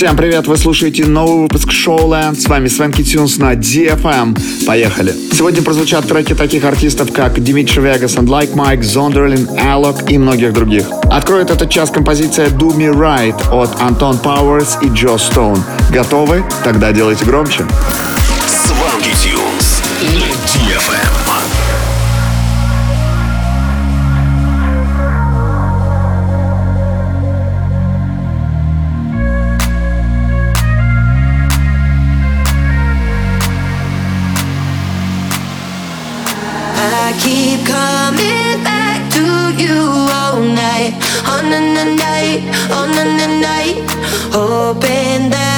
Всем привет, вы слушаете новый выпуск Шоуленд. С вами Свенки Тюнс на DFM. Поехали. Сегодня прозвучат треки таких артистов, как Димитри Вегас, and Like Mike, Зондерлин, Алок и многих других. Откроет этот час композиция Do Me Right от Антон Пауэрс и Джо Стоун. Готовы? Тогда делайте громче. Громче. hoping that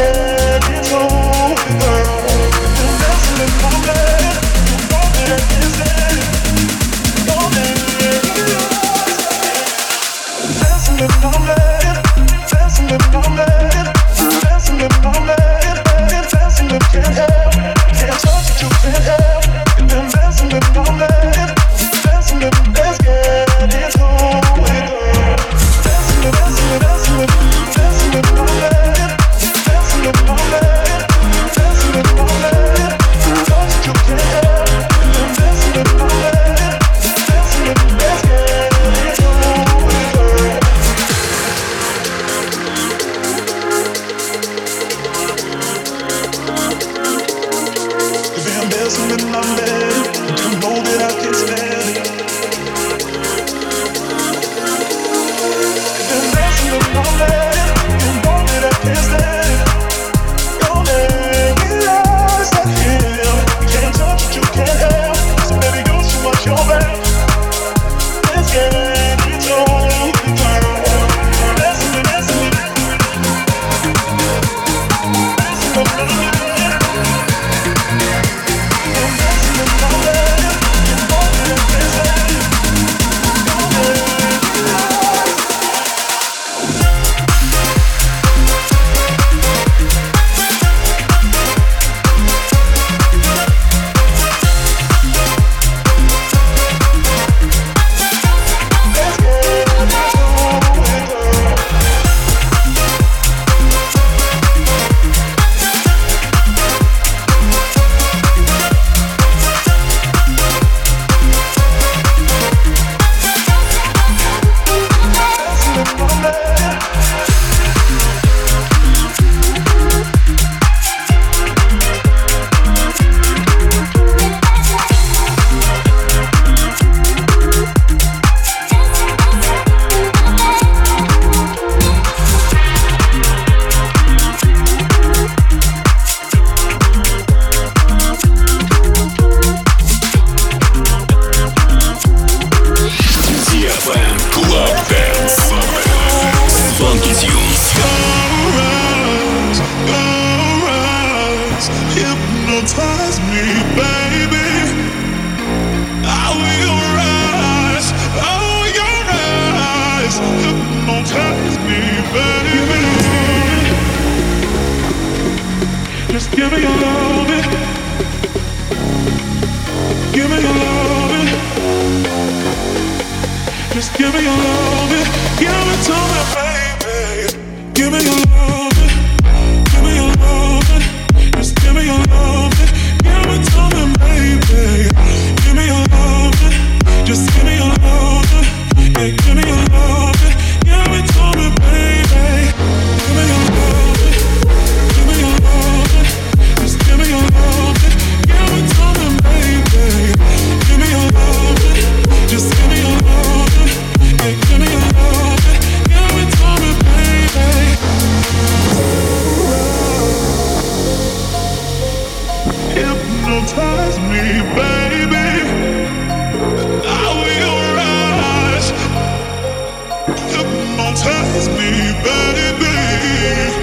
Let it over. That's the problem. Don't test me, baby.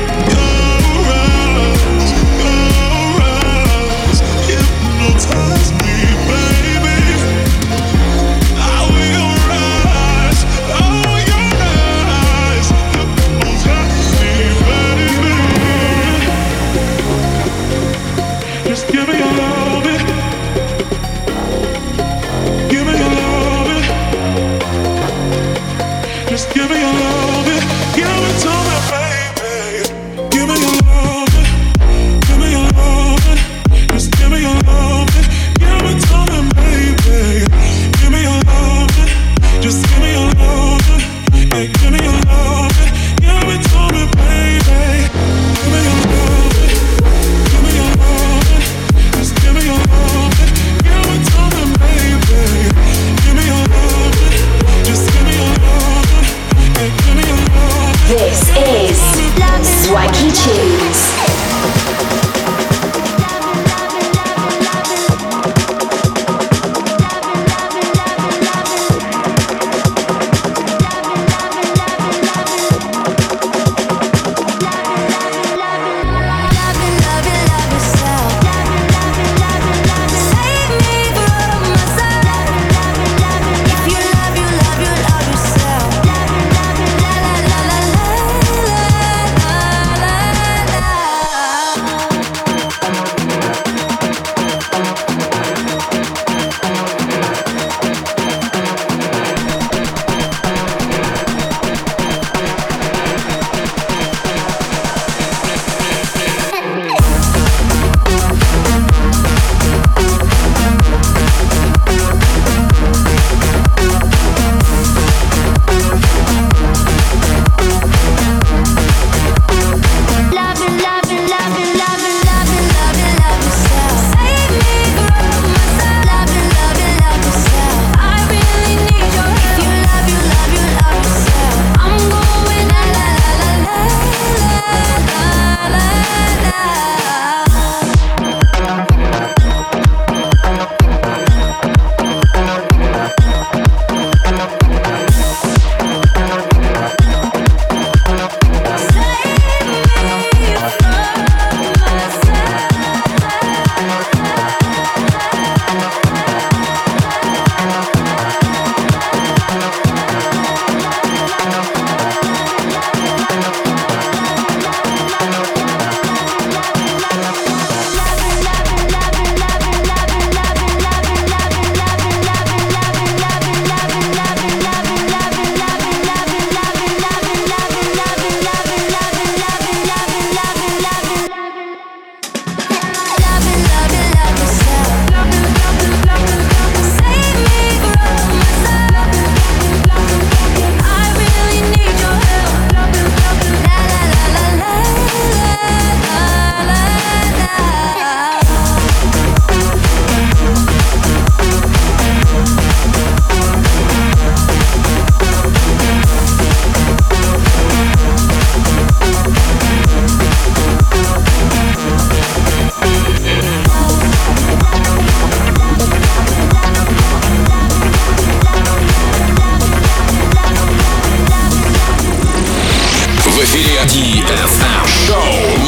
эфире DFM Show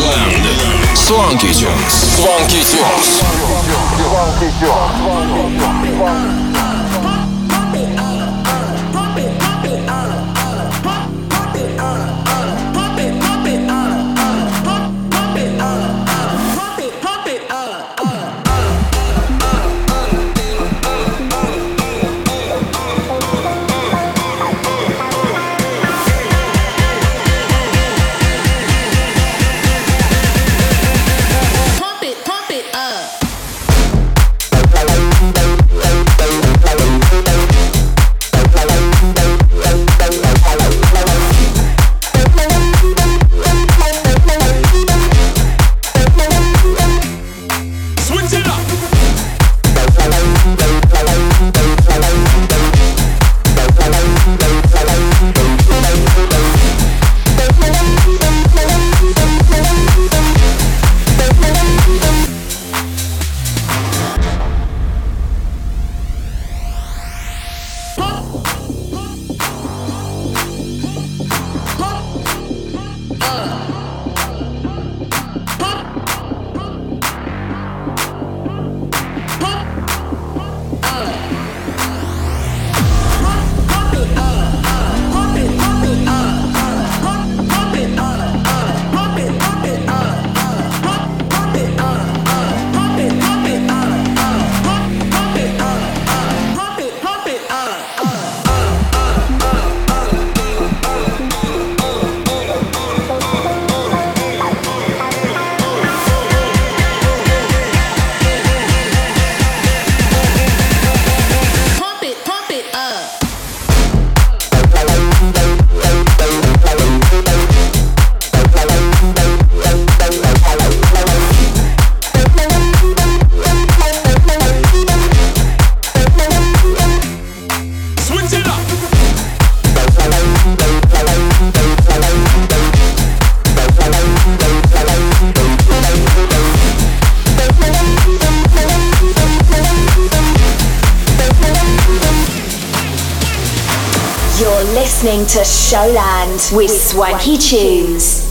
Land. Swanky Tunes. Swanky Tunes. Swanky Tunes. Showland with Swanky Tunes.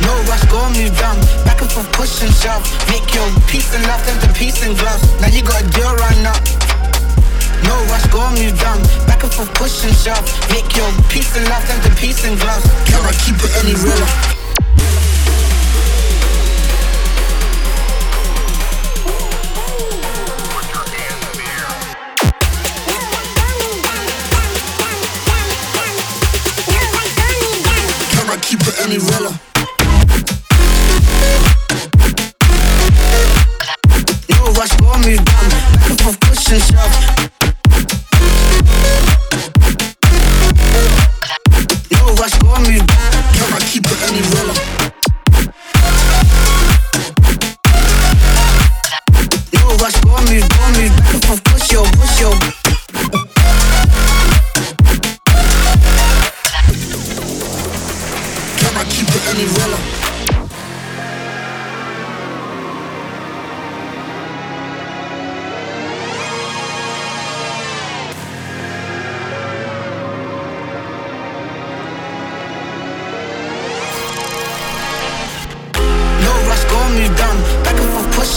No rush, go move down. Back and forth, push and shove. Make your peace and love turn to peace and gloves.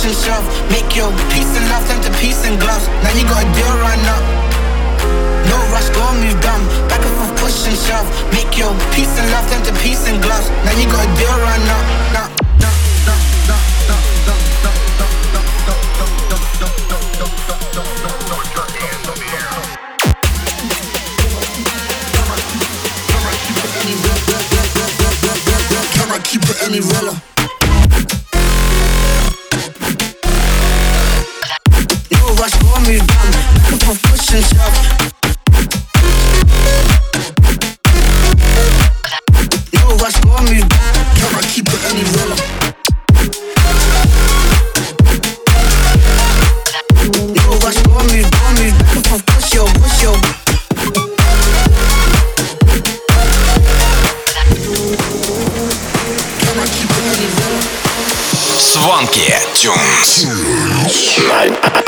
And shove. Make your peace and love turn to peace and gloves. Now you got a deal right now. Push and shove. Make your peace and love turn to peace and gloves. Now you got a deal right now. now. keep it any realer.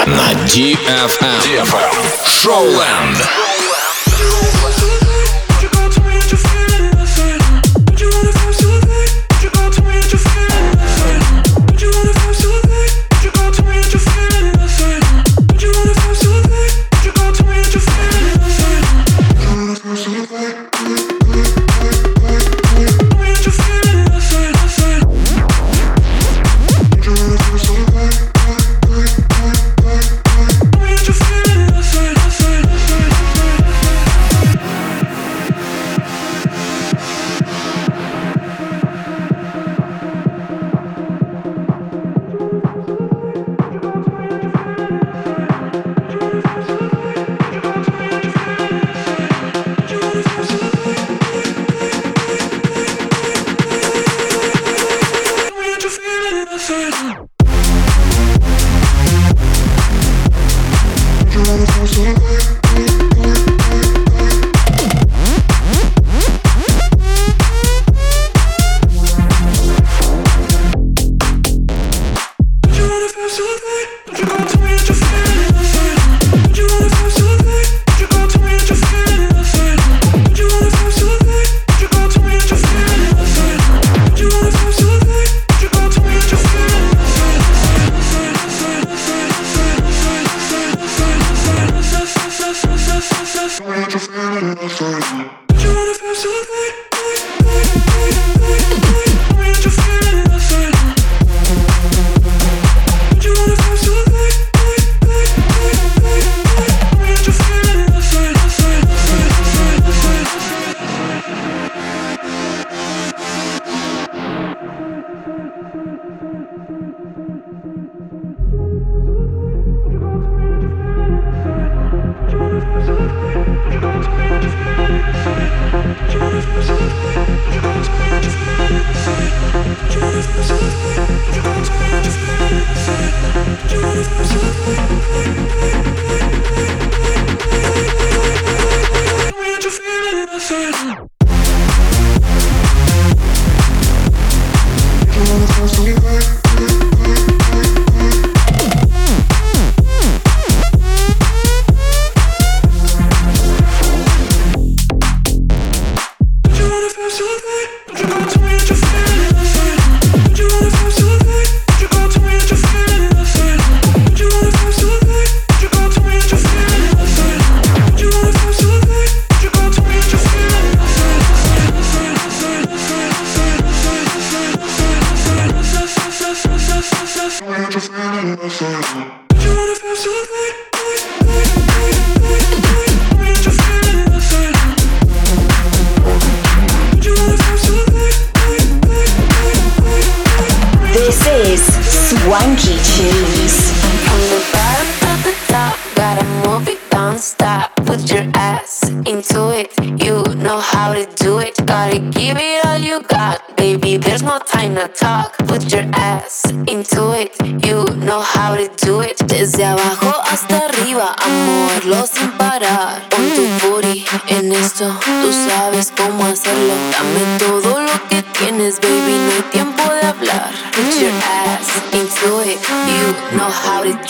На, DFM. DFM. Showland.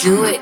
do it.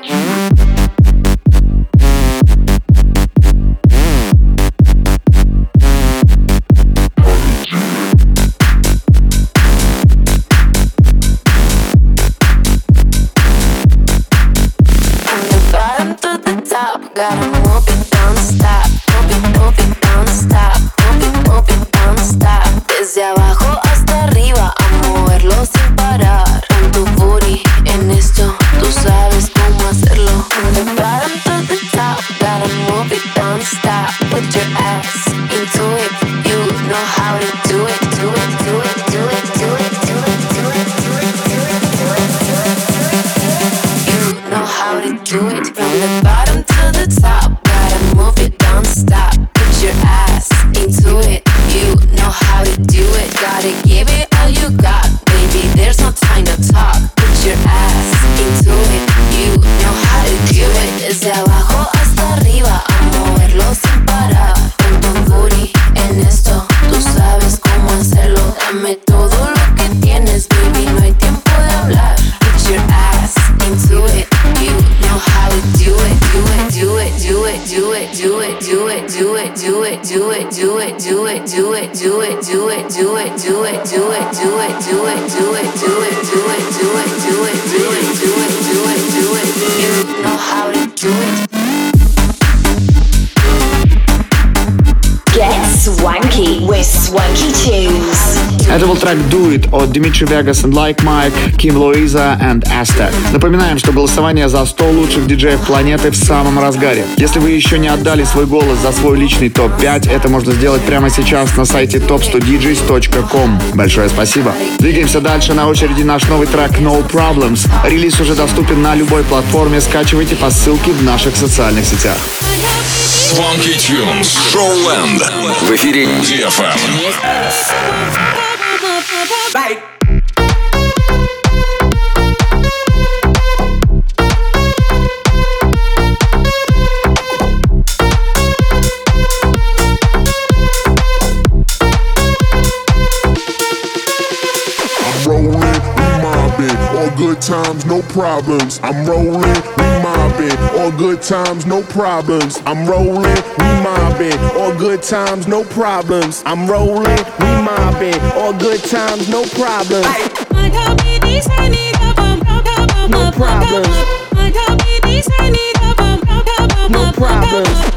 Дмитрий Вегас and Like Mike, Ким Луиза and Aztec. Напоминаем, что голосование за 100 лучших диджеев планеты в самом разгаре. Если вы еще не отдали свой голос за свой личный топ-5, это можно сделать прямо сейчас на сайте top100djs.com. Большое спасибо. Двигаемся дальше. На очереди наш новый трек No Problems. Релиз уже доступен на любой платформе. Скачивайте по ссылке в наших социальных сетях. Funky Tunes Showland в эфире DFM. Times, no problems. I'm rolling, we mobbing, all good times, no problems. I'm rolling, we mobbing, all good times, no problems. I'm rolling, we mobbing, all good times, no problems. No problems. No problems.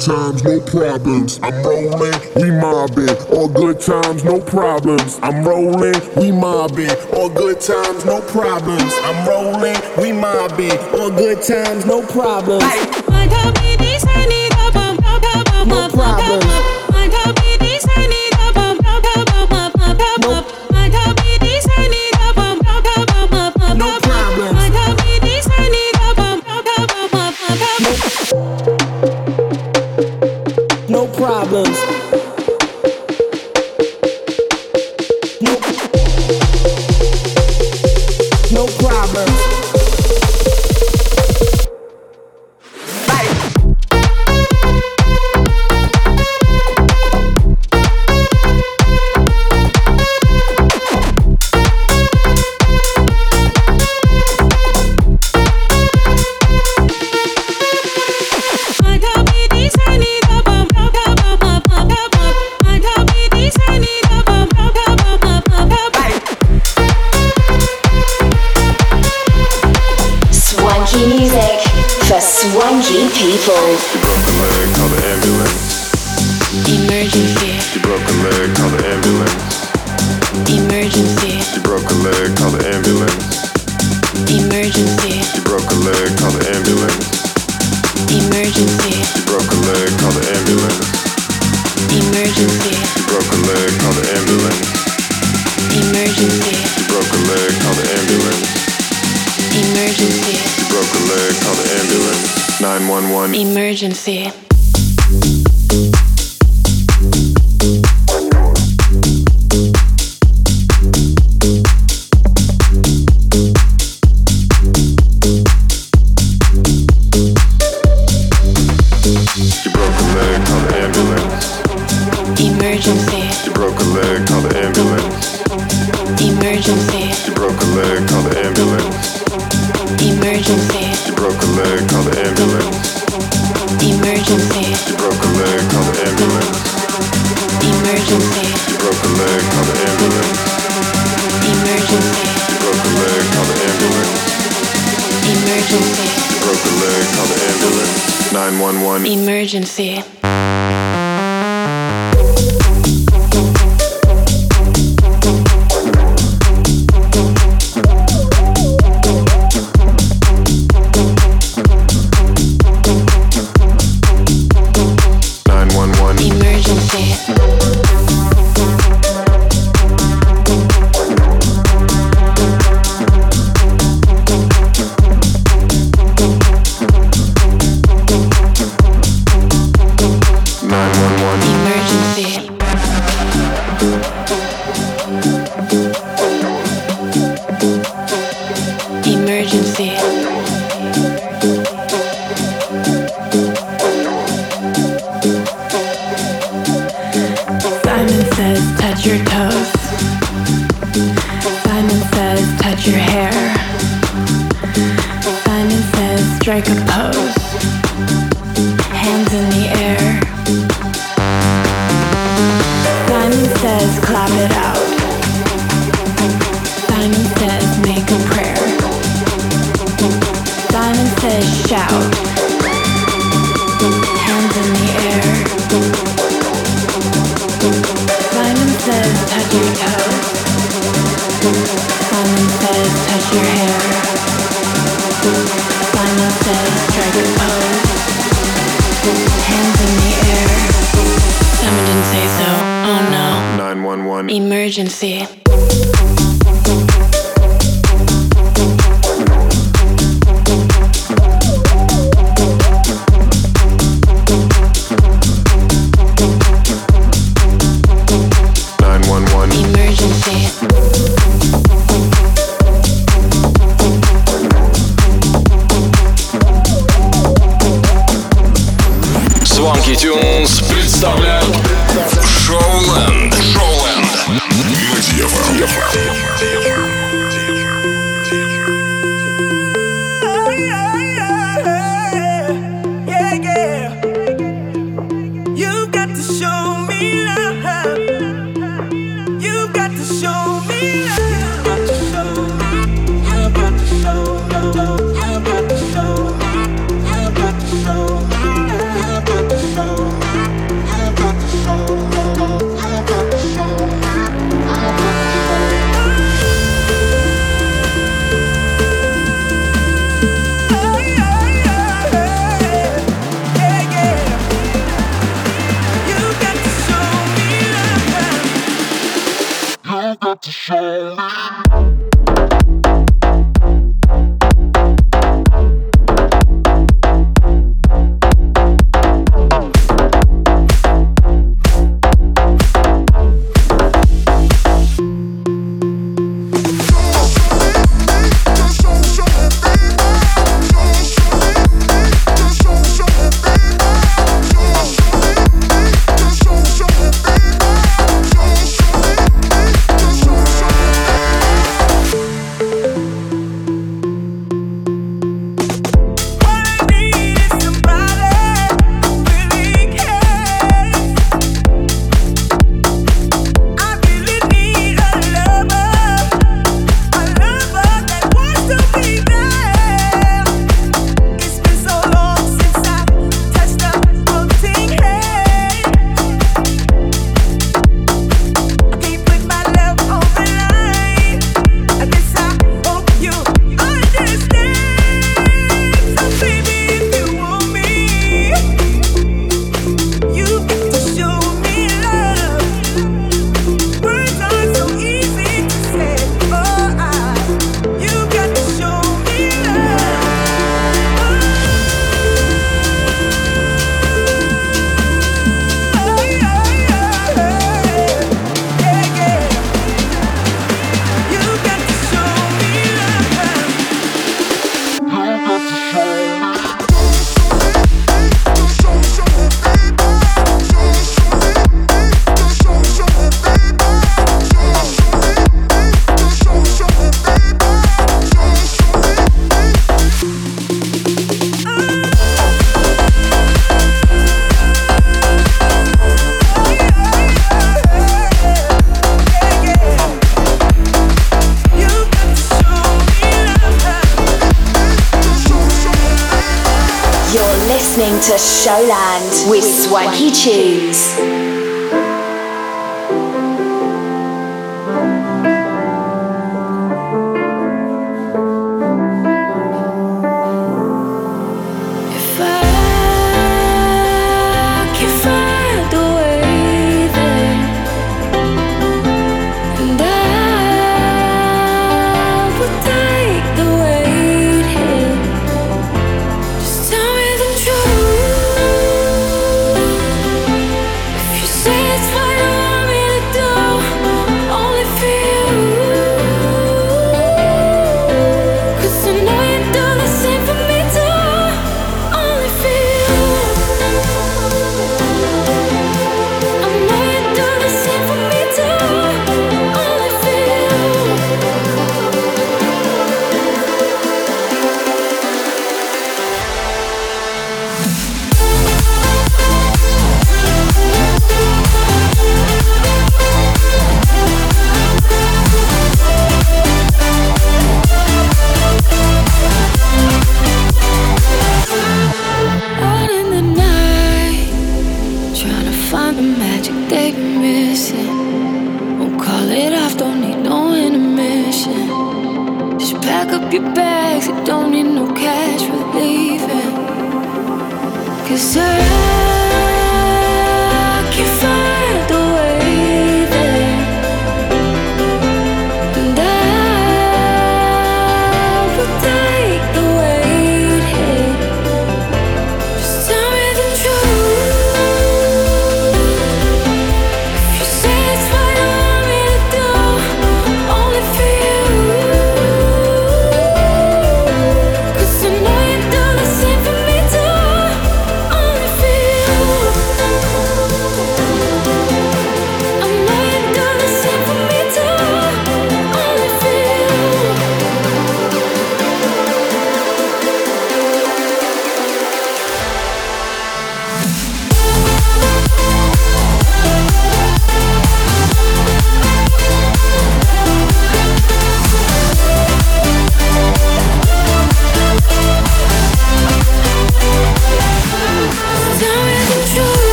Times, no problems. I'm rolling, we mobbing. All good times, no problems. I'm rolling, we mobbing. All good times, no problems. I'm rolling, we mobbing. All good times, no problems. Swanky Tunes представляют Шоуленд. Шоуленд. На Yeah, got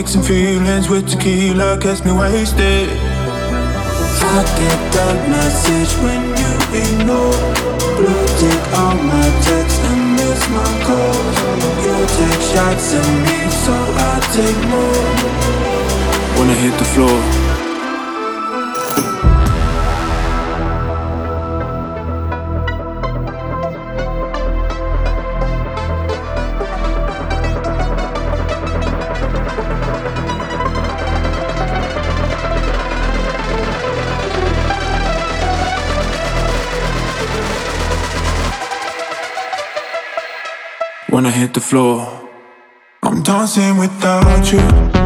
mixing feelings with tequila gets me wasted. I get that message when you ignore. Blue tick on my text and miss my calls. You take shots at me, so I take more. Wanna hit the floor. The floor. I'm dancing without you.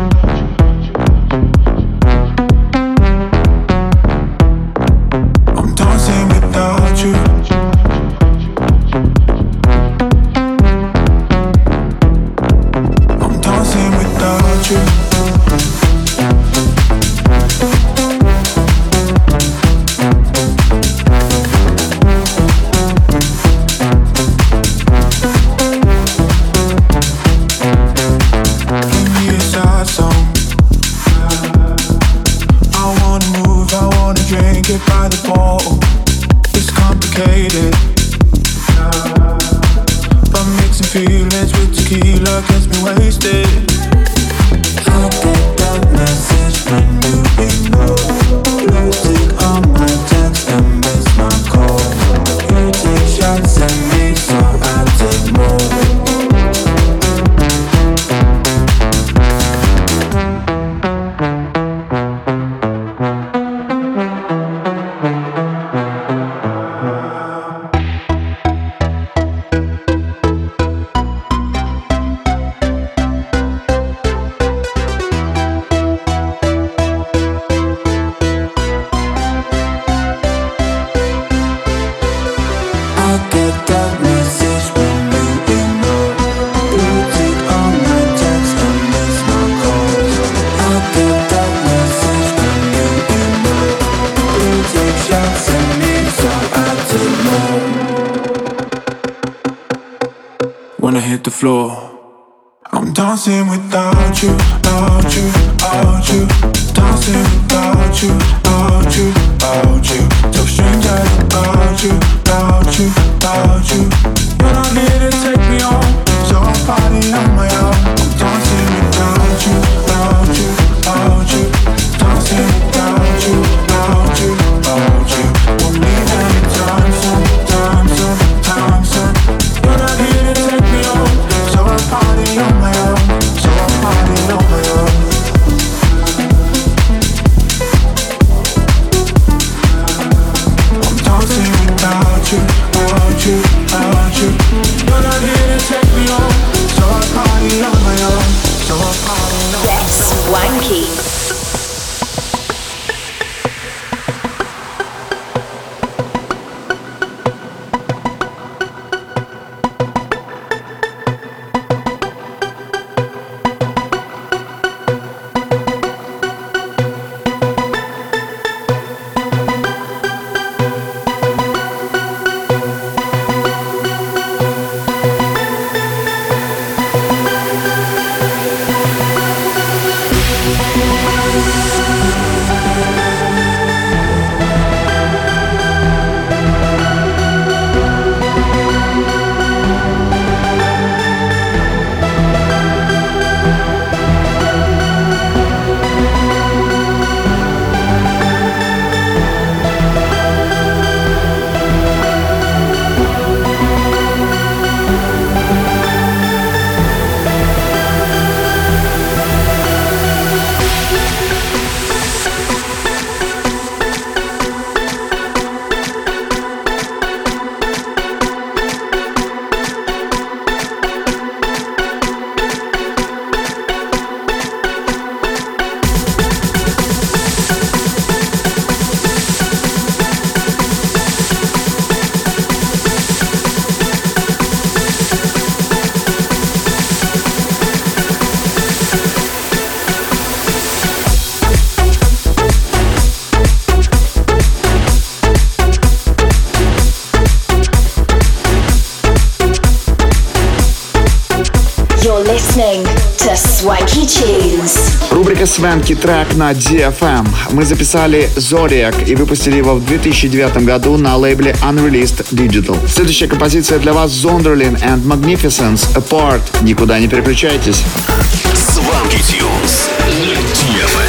свенки трек на DFM. Мы записали Зориак и выпустили его в 2009 году на лейбле Unreleased Digital. Следующая композиция для вас Zonderlin and Magnificence Apart. Никуда не переключайтесь. Свенки Тюнс. DFM.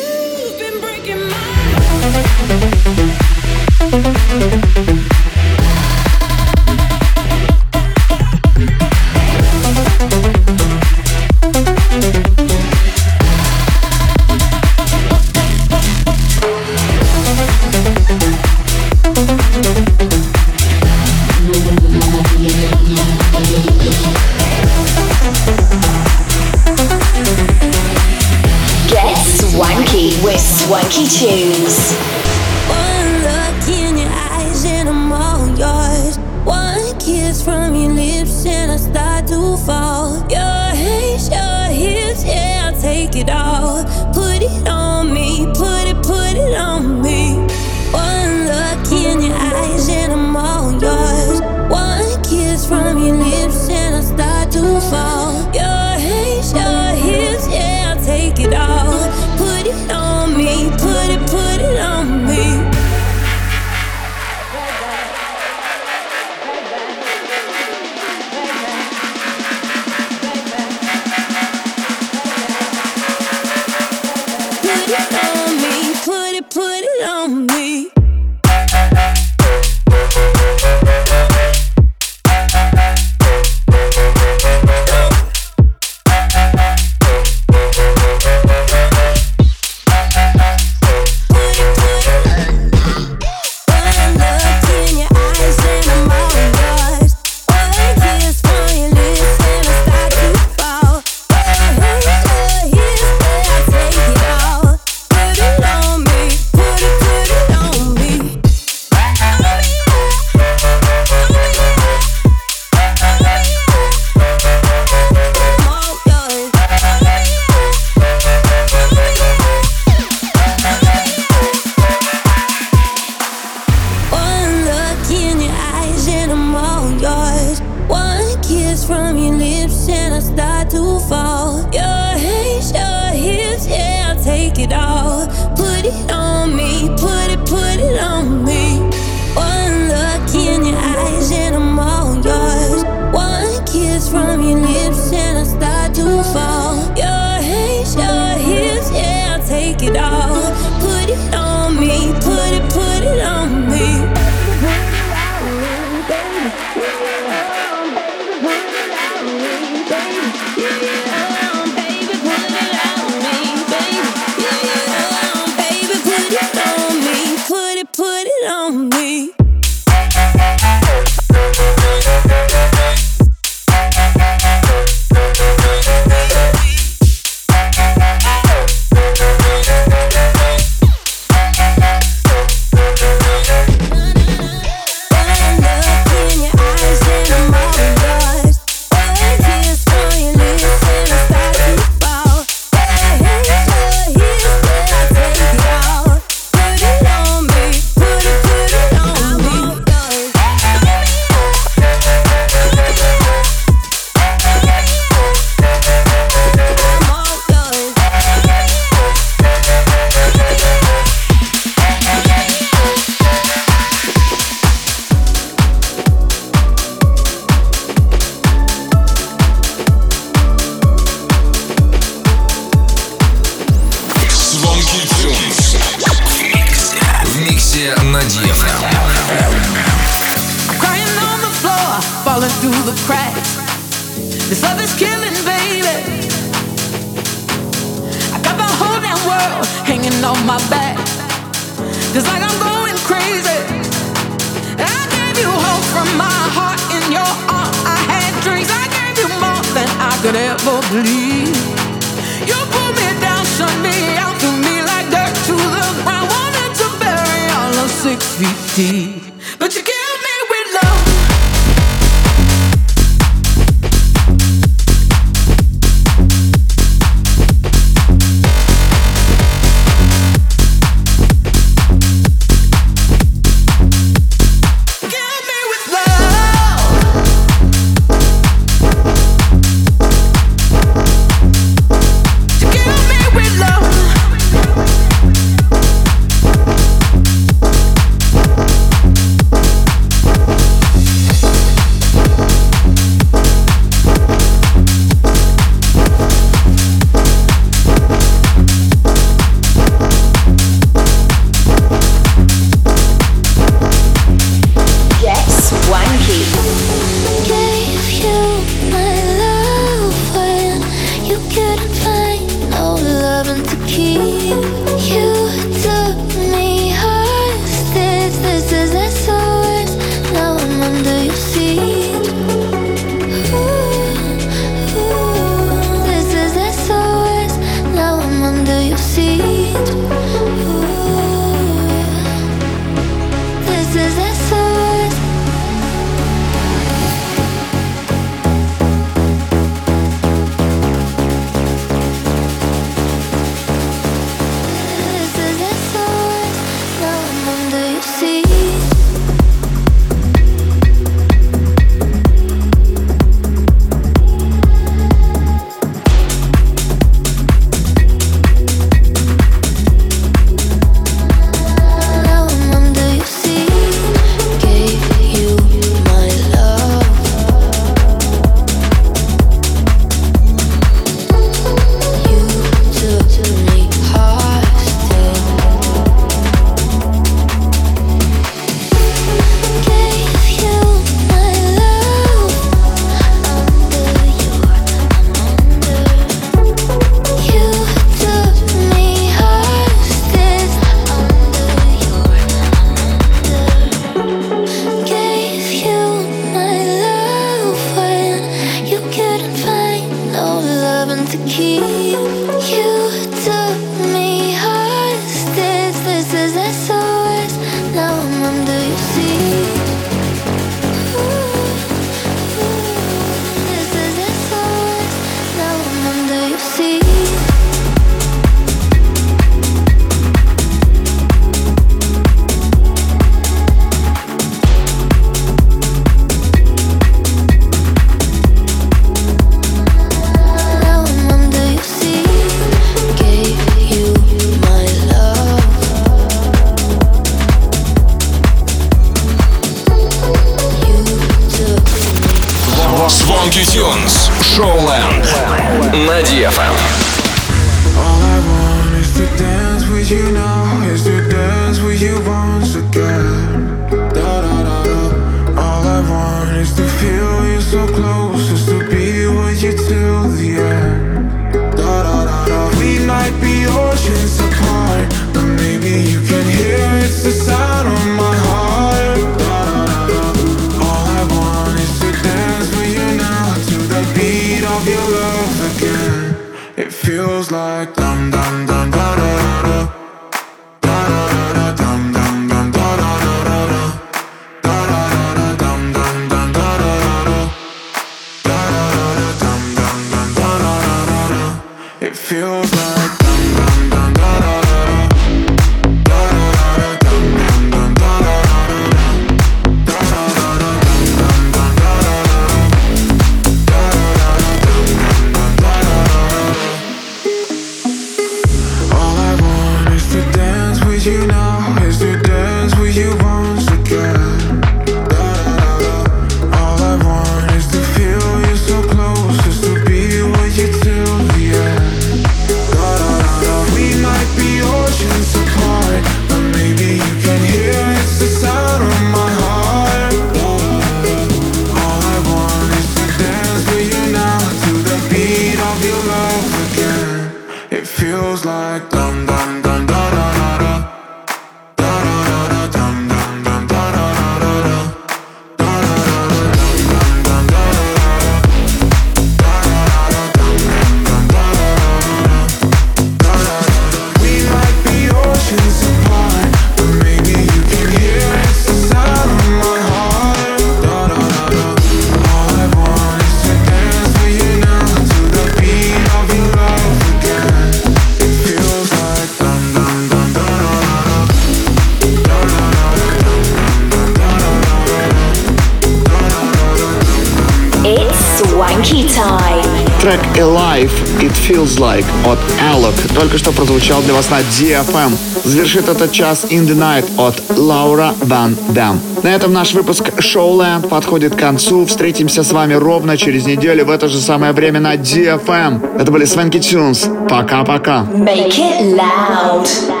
только что прозвучал для вас на DFM. Завершит этот час In The Night от Лаура Ван Дам. На этом наш выпуск Showland подходит к концу. Встретимся с вами ровно через неделю в это же самое время на DFM. Это были Свенки Тюнс. Пока-пока. Make it loud.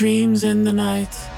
dreams in the night.